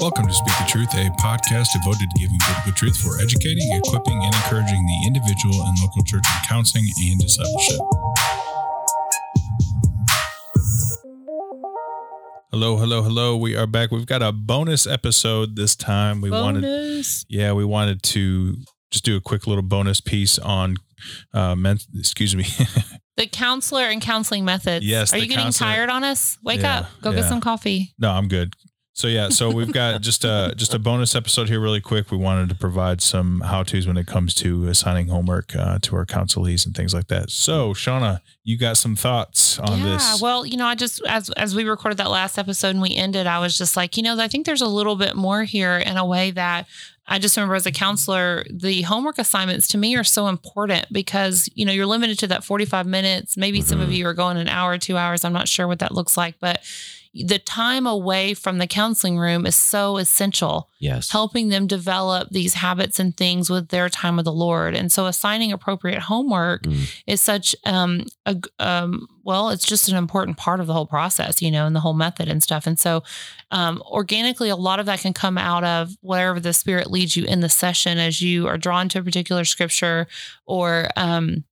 Welcome to Speak the Truth, a podcast devoted to giving biblical truth for educating, equipping, and encouraging the individual and local church in counseling and discipleship. Hello, hello, hello. We are back. We've got a bonus episode this time. We wanted Bonus. Yeah, we wanted to just do a quick little bonus piece on uh men, excuse me. The counselor and counseling methods. Yes, Are you getting counselor- tired on us? Wake Yeah, up. Go yeah. get some coffee. No, I'm good. So yeah, so we've got just a just a bonus episode here, really quick. We wanted to provide some how tos when it comes to assigning homework uh, to our counselees and things like that. So Shauna, you got some thoughts on yeah. this? Well, you know, I just as as we recorded that last episode and we ended, I was just like, you know, I think there's a little bit more here in a way that I just remember as a counselor, the homework assignments to me are so important because, you know, you're limited to that 45 minutes. Maybe some of Mhm. you are going an hour, two hours. I'm not sure what that looks like, but the time away from the counseling room is so essential. Yes. helping them develop these habits and things with their time with the Lord. And so assigning appropriate homework Mm. is such um a um well, it's just an important part of the whole process, you know, and the whole method and stuff. And so um organically a lot of that can come out of wherever the spirit leads you in the session as you are drawn to a particular scripture or um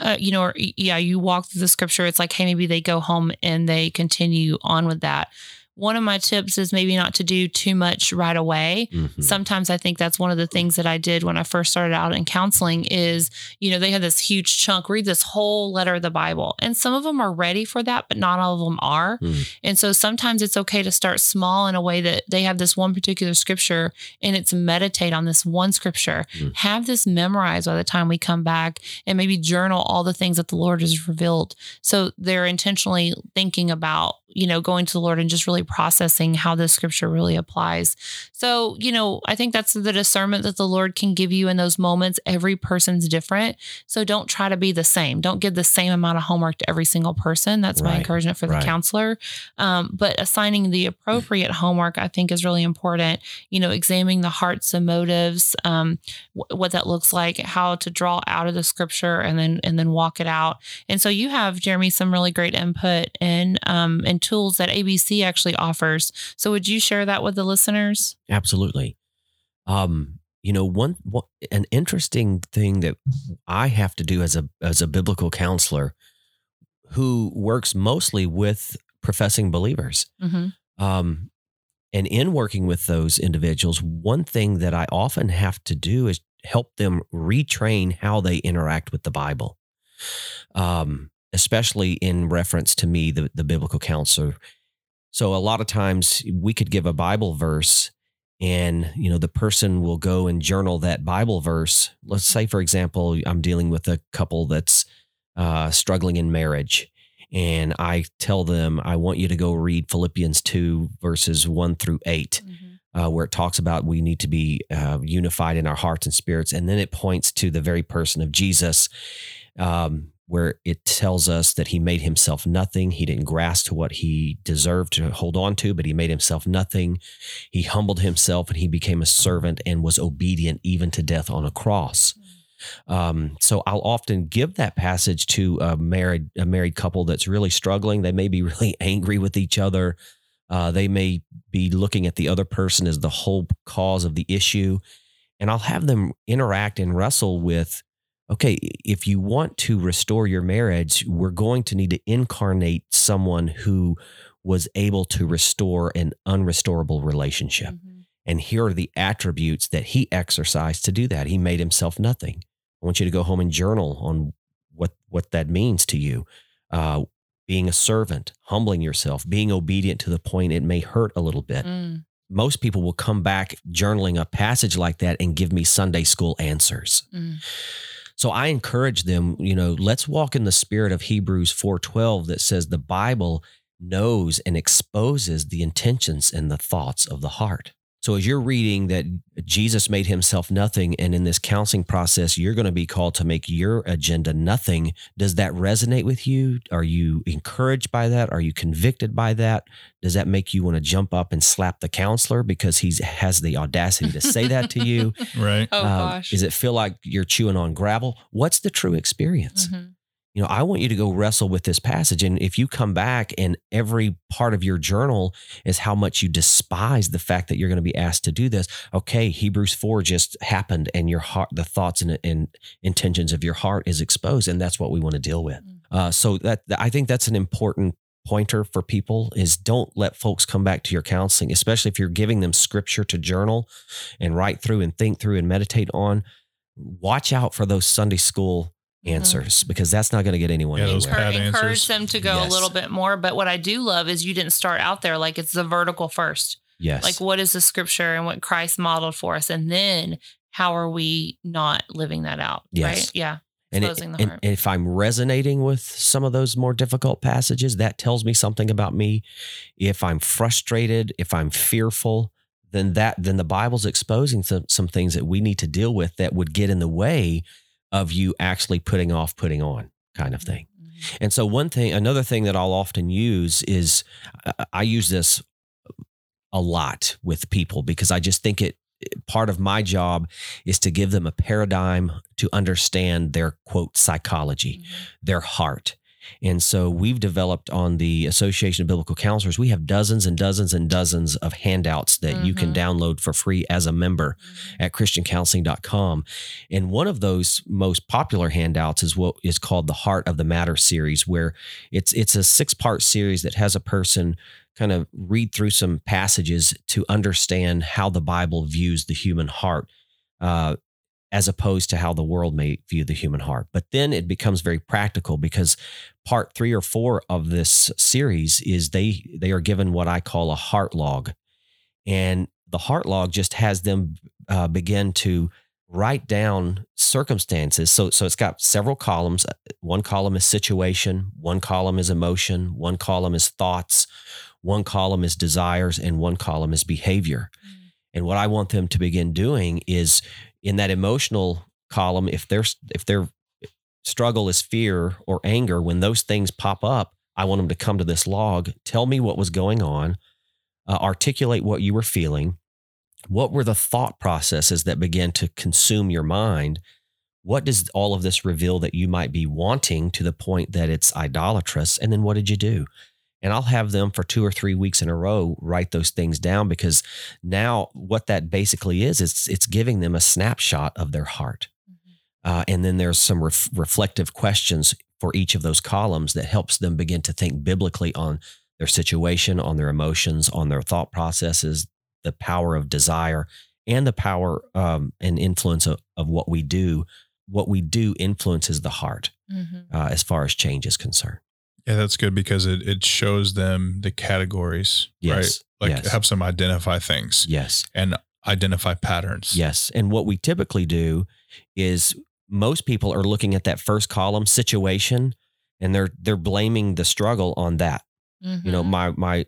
uh, you know, or, yeah, you walk through the scripture. It's like, hey, maybe they go home and they continue on with that. One of my tips is maybe not to do too much right away Mhm. sometimes I think that's one of the things that I did when I first started out in counseling is, you know, they had this huge chunk, read this whole letter of the Bible. And some of them are ready for that, but not all of them are. Mm. And so sometimes it's okay to start small in a way that they have this one particular scripture and it's meditate on this one scripture. Mm. Have this memorized by the time we come back and maybe journal all the things that the Lord has revealed. So they're intentionally thinking about, you know, going to the Lord and just really processing how this scripture really applies. So, you know, I think that's the discernment that the Lord can give you in those moments. Every person's different. So don't try to be the same. Don't give the same amount of homework to every single person. That's my encouragement for the Right. counselor. Um, but assigning the appropriate homework, I think, is really important. You know, examining the hearts and motives, um, wh- what that looks like, how to draw out of the scripture, and then and then walk it out. And so you have Jeremy some really great input and um, and tools that ABC actually offers. So would you share that with the listeners? Absolutely. Um, you know, one, one an interesting thing that I have to do as a as a biblical counselor who works mostly with professing believers. Mm-hmm. Um, and in working with those individuals, one thing that I often have to do is help them retrain how they interact with the Bible, um, especially in reference to me, the, the biblical counselor. So a lot of times we could give a Bible verse and you know the person will go and journal that bible verse. Let's say for example i'm dealing with a couple that's uh, struggling in marriage and i tell them i want you to go read philippians 2 verses 1 through 8 uh, where it talks about we need to be uh, unified in our hearts and spirits. And then it points to the very person of jesus um, where it tells us that he made himself nothing. He didn't grasp to what he deserved to hold on to, but he made himself nothing. He humbled himself and he became a servant and was obedient even to death on a cross. Um, so I'll often give that passage to a married a married couple that's really struggling. They may be really angry with each other. Uh, they may be looking at the other person as the whole cause of the issue, and I'll have them interact and wrestle with okay, if you want to restore your marriage, we're going to need to incarnate someone who was able to restore an unrestorable relationship. Mm-hmm. And here are the attributes that he exercised to do that. He made himself nothing. I want you to go home and journal on what what that means to you. Uh, being a servant, humbling yourself, being obedient to the point it may hurt a little bit. Mm. Most people will come back journaling a passage like that and give me Sunday school answers. Mm. So I encourage them, you know, let's walk in the spirit of Hebrews 4:12 that says the Bible knows and exposes the intentions and the thoughts of the heart. So as you're reading that Jesus made himself nothing and in this counseling process you're going to be called to make your agenda nothing, does that resonate with you? Are you encouraged by that? Are you convicted by that? Does that make you want to jump up and slap the counselor because he has the audacity to say that to you? Right. Oh Um, gosh. Does it feel like you're chewing on gravel? What's the true experience? Mhm. You know, I want you to go wrestle with this passage. And if you come back and every part of your journal is how much you despise the fact that you're going to be asked to do this, okay, Hebrews 4 just happened and your heart, the thoughts and, and intentions of your heart is exposed. And that's what we want to deal with. Mm. Uh, so that I think that's an important pointer for people is don't let folks come back to your counseling, especially if you're giving them scripture to journal and write through and think through and meditate on. Watch out for those Sunday school Answers because that's not going to get anyone Yeah, those anywhere. encourage answers. them to go Yes. a little bit more. But what I do love is you didn't start out there like it's the vertical first. yes. Like what is the scripture and what Christ modeled for us, and then how are we not living that out? Yes. Right? Yeah. and, it- and if I'm resonating with some of those more difficult passages, that tells me something about me. If I'm frustrated, if I'm fearful, then that then the Bible's exposing some, some things that we need to deal with that would get in the way of you actually putting off putting on kind of thing. Mhm. And so one thing, another thing that I'll often use is I- use this a lot with people because I just think it part of my job is to give them a paradigm to understand their quote psychology, Mhm. their heart. And so we've developed on the Association of Biblical Counselors, we have dozens and dozens and dozens of handouts that you can Mhm. download for free as a member Mhm. at christiancounseling.com. And one of those most popular handouts is what is called the Heart of the Matter series, where it's it's a six-part series that has a person kind of read through some passages to understand how the Bible views the human heart. Uh, as opposed to how the world may view the human heart. But then it becomes very practical because part three or four of this series is they they are given what I call a heart log, and the heart log just has them uh, begin to write down circumstances. So so it's got several columns. One column is situation, one column is emotion, one column is thoughts, one column is desires, and one column is behavior. Mhm. And what I want them to begin doing is in that emotional column, if their if their struggle is fear or anger, when those things pop up, I want them to come to this log, tell me what was going on, uh, articulate what you were feeling, what were the thought processes that began to consume your mind. What does all of this reveal that you might be wanting to the point that it's idolatrous? And then what did you do? And I'll have them for two or three weeks in a row write those things down because now what that basically is it's it's giving them a snapshot of their heart Mhm. uh, and then there's some ref- reflective questions for each of those columns that helps them begin to think biblically on their situation on their emotions on their thought processes the power of desire and the power um, and influence of, of what we do what we do influences the heart Mhm. uh, as far as change is concerned Yeah, that's good because it, it shows them the categories, Yes. right? Like Yes. it helps them identify things yes and identify patterns. Yes. And what we typically do is most people are looking at that first column situation and they're they're blaming the struggle on that. You know, Mhm. my my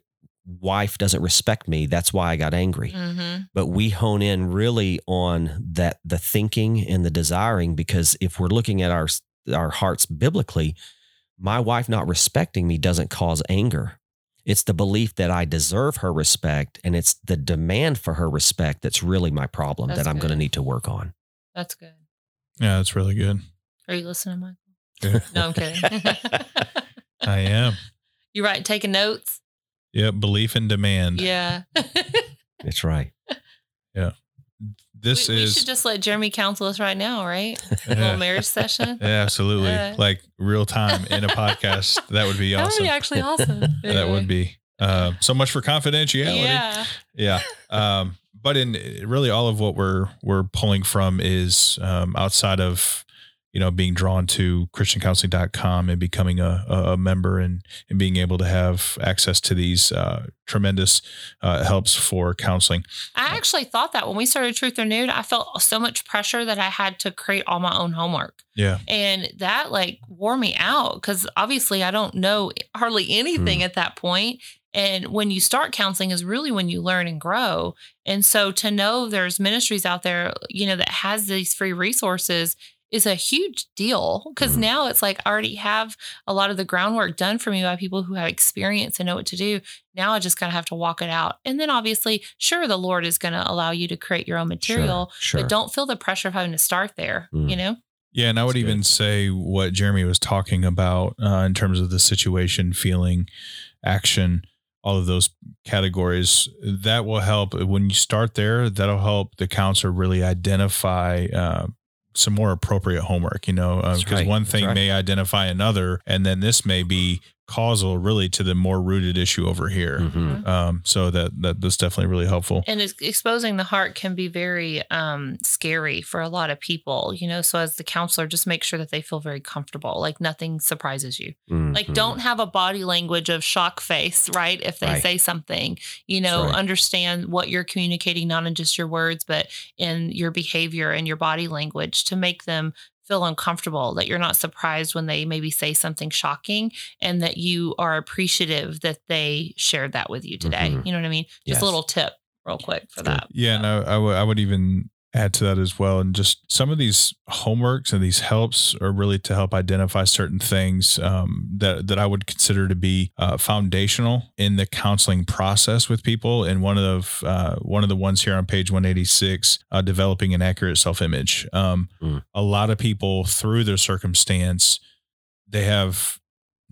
wife doesn't respect me. That's why I got angry. Mhm. But we hone in really on that the thinking and the desiring because if we're looking at our our hearts biblically, my wife not respecting me doesn't cause anger. It's the belief that I deserve her respect and it's the demand for her respect that's really my problem That's that I'm going to need to work on. That's good. Yeah, that's really good. Are you listening, Michael? Yeah, No, I'm kidding. I am. you right? Taking notes? Yeah, belief and demand. Yeah. That's right. This we, we should just let Jeremy counsel us right now, right? A Yeah. little marriage session. Yeah, absolutely. Uh, like real time in a podcast. That would be That would awesome. be actually awesome. that would be. Uh, so much for confidentiality. Yeah. Yeah. Um, but in really all of what we're we're pulling from is um, outside of you know being drawn to christiancounseling.com and becoming a, a member and and being able to have access to these uh, tremendous uh, helps for counseling. I actually thought that when we started Truth Renewed, I felt so much pressure that I had to create all my own homework. Yeah. And that like wore me out because obviously I don't know hardly anything at that point. And when you start counseling is really when you learn and grow. And so to know there's ministries out there, you know, that has these free resources is a huge deal because Mhm. now it's like I already have a lot of the groundwork done for me by people who have experience and know what to do. Now I just kind of have to walk it out. And then obviously, sure, the Lord is going to allow you to create your own material, Sure. but don't feel the pressure of having to start there, Mm. you know? Yeah, and I would That's even good. say what Jeremy was talking about uh, in terms of the situation, feeling, action, all of those categories. That will help when you start there. That'll help the counselor really identify. Uh, some more appropriate homework, you know, uh, because right. one thing right. may identify another, and then this may be causal, really, to the more rooted issue over here. Mhm. Um, so that that that's definitely really helpful. and ex- exposing the heart can be very um, scary for a lot of people you know so as the counselor just make sure that they feel very comfortable like nothing surprises you like Mhm. don't have a body language of shock face right if they Right. say something you know right. understand what you're communicating not in just your words but in your behavior and your body language to make them feel uncomfortable that you're not surprised when they maybe say something shocking and that you are appreciative that they shared that with you today Mhm. you know what i mean just Yes. a little tip real quick for that Yeah, and I, I would I would even add to that as well. And just some of these homeworks and these helps are really to help identify certain things um, that that I would consider to be uh, foundational in the counseling process with people. And one of uh, one of the ones here on page one eighty six, uh, developing an accurate self image. Um, Mm. A lot of people through their circumstance, they have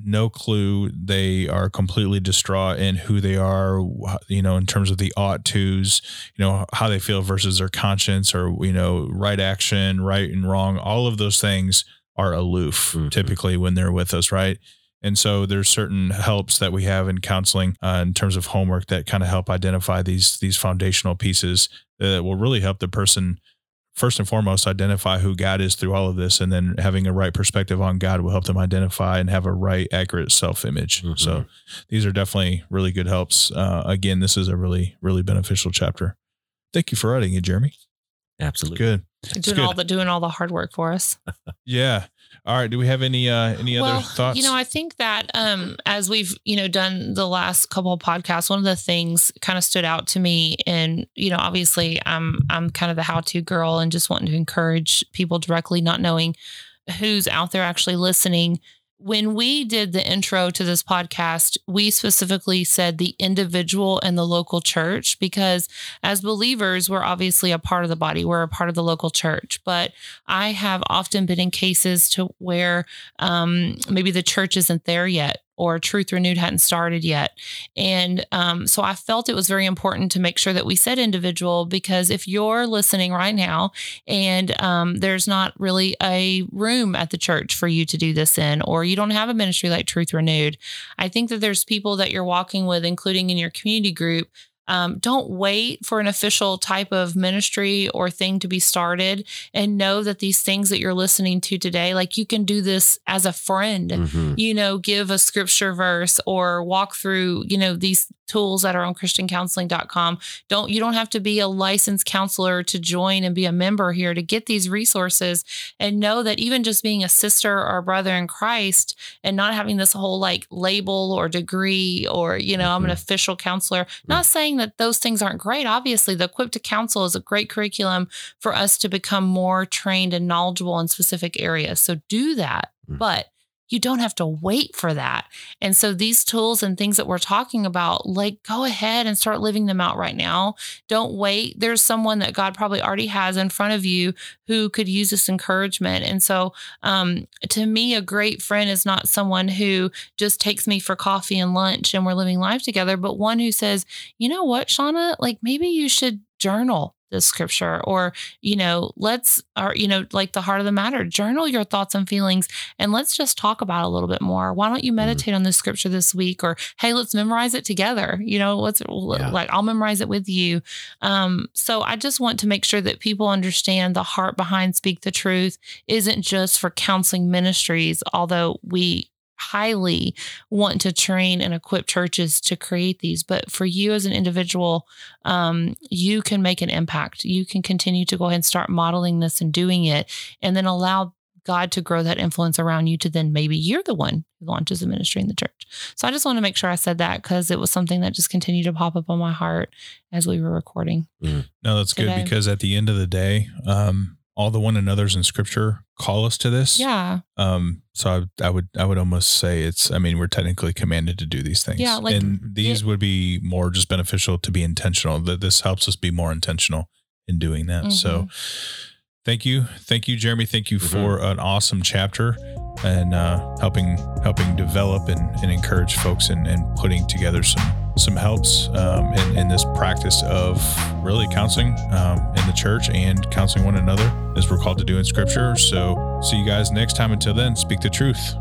no clue. They are completely distraught in who they are, you know, in terms of the ought tos, you know, how they feel versus their conscience or, you know, right action, right and wrong. All of those things are aloof Mhm. typically when they're with us, right? And so there's certain helps that we have in counseling uh, in terms of homework that kind of help identify these these foundational pieces that will really help the person first and foremost identify who God is through all of this, and then having a right perspective on God will help them identify and have a right, accurate self image. Mhm. So these are definitely really good helps. Uh, again, this is a really really beneficial chapter. Thank you for writing it, Jeremy. Absolutely. Good. Doing good. all the doing all the hard work for us. Yeah. All right. Do we have any uh any other thoughts? You know, I think that um, as we've you know done the last couple of podcasts, one of the things kind of stood out to me, and you know, obviously, I'm I'm kind of the how-to girl, and just wanting to encourage people directly, not knowing who's out there actually listening. When we did the intro to this podcast, we specifically said the individual and the local church because as believers, we're obviously a part of the body, we're a part of the local church. But I have often been in cases to where um, maybe the church isn't there yet or Truth Renewed hadn't started yet. And um, so I felt it was very important to make sure that we said individual because if you're listening right now and um, there's not really a room at the church for you to do this in, or you don't have a ministry like Truth Renewed, I think that there's people that you're walking with, including in your community group, um, don't wait for an official type of ministry or thing to be started and know that these things that you're listening to today, like you can do this as a friend Mhm. you know, give a scripture verse or walk through, you know, these tools that are on christiancounseling.com. Don't you don't have to be a licensed counselor to join and be a member here to get these resources and know that even just being a sister or a brother in Christ and not having this whole like label or degree or, you know, I'm an Mhm. official counselor, not saying that those things aren't great. Obviously, the Equip to Counsel is a great curriculum for us to become more trained and knowledgeable in specific areas. So do that. Mm. But you don't have to wait for that. And so these tools and things that we're talking about, like go ahead and start living them out right now. Don't wait. There's someone that God probably already has in front of you who could use this encouragement. And so um, to me, a great friend is not someone who just takes me for coffee and lunch and we're living life together, but one who says, you know what, Shauna, like maybe you should journal this scripture or you know let's or you know like the heart of the matter journal your thoughts and feelings and let's just talk about a little bit more. Why don't you meditate on this scripture this week or hey let's memorize it together. You know let's Yeah. like i'll memorize it with you. Um so i just want to make sure that people understand the heart behind speak the truth isn't just for counseling ministries although we highly want to train and equip churches to create these but for you as an individual um, you can make an impact. You can continue to go ahead and start modeling this and doing it and then allow god to grow that influence around you to then maybe you're the one who launches a ministry in the church. So i just want to make sure i said that because it was something that just continued to pop up on my heart as we were recording No, that's good because at the end of the day, um, all the one another's in scripture call us to this. yeah Um, so I, I would I would almost say it's I mean we're technically commanded to do these things. Yeah, like- and these would be more just beneficial to be intentional. That this helps us be more intentional in doing that. So Thank you, thank you, Jeremy. Thank you for an awesome chapter and uh, helping helping develop and, and encourage folks and, and putting together some some helps um, in, in this practice of really counseling um, in the church and counseling one another as we're called to do in Scripture. So, see you guys next time. Until then, speak the truth.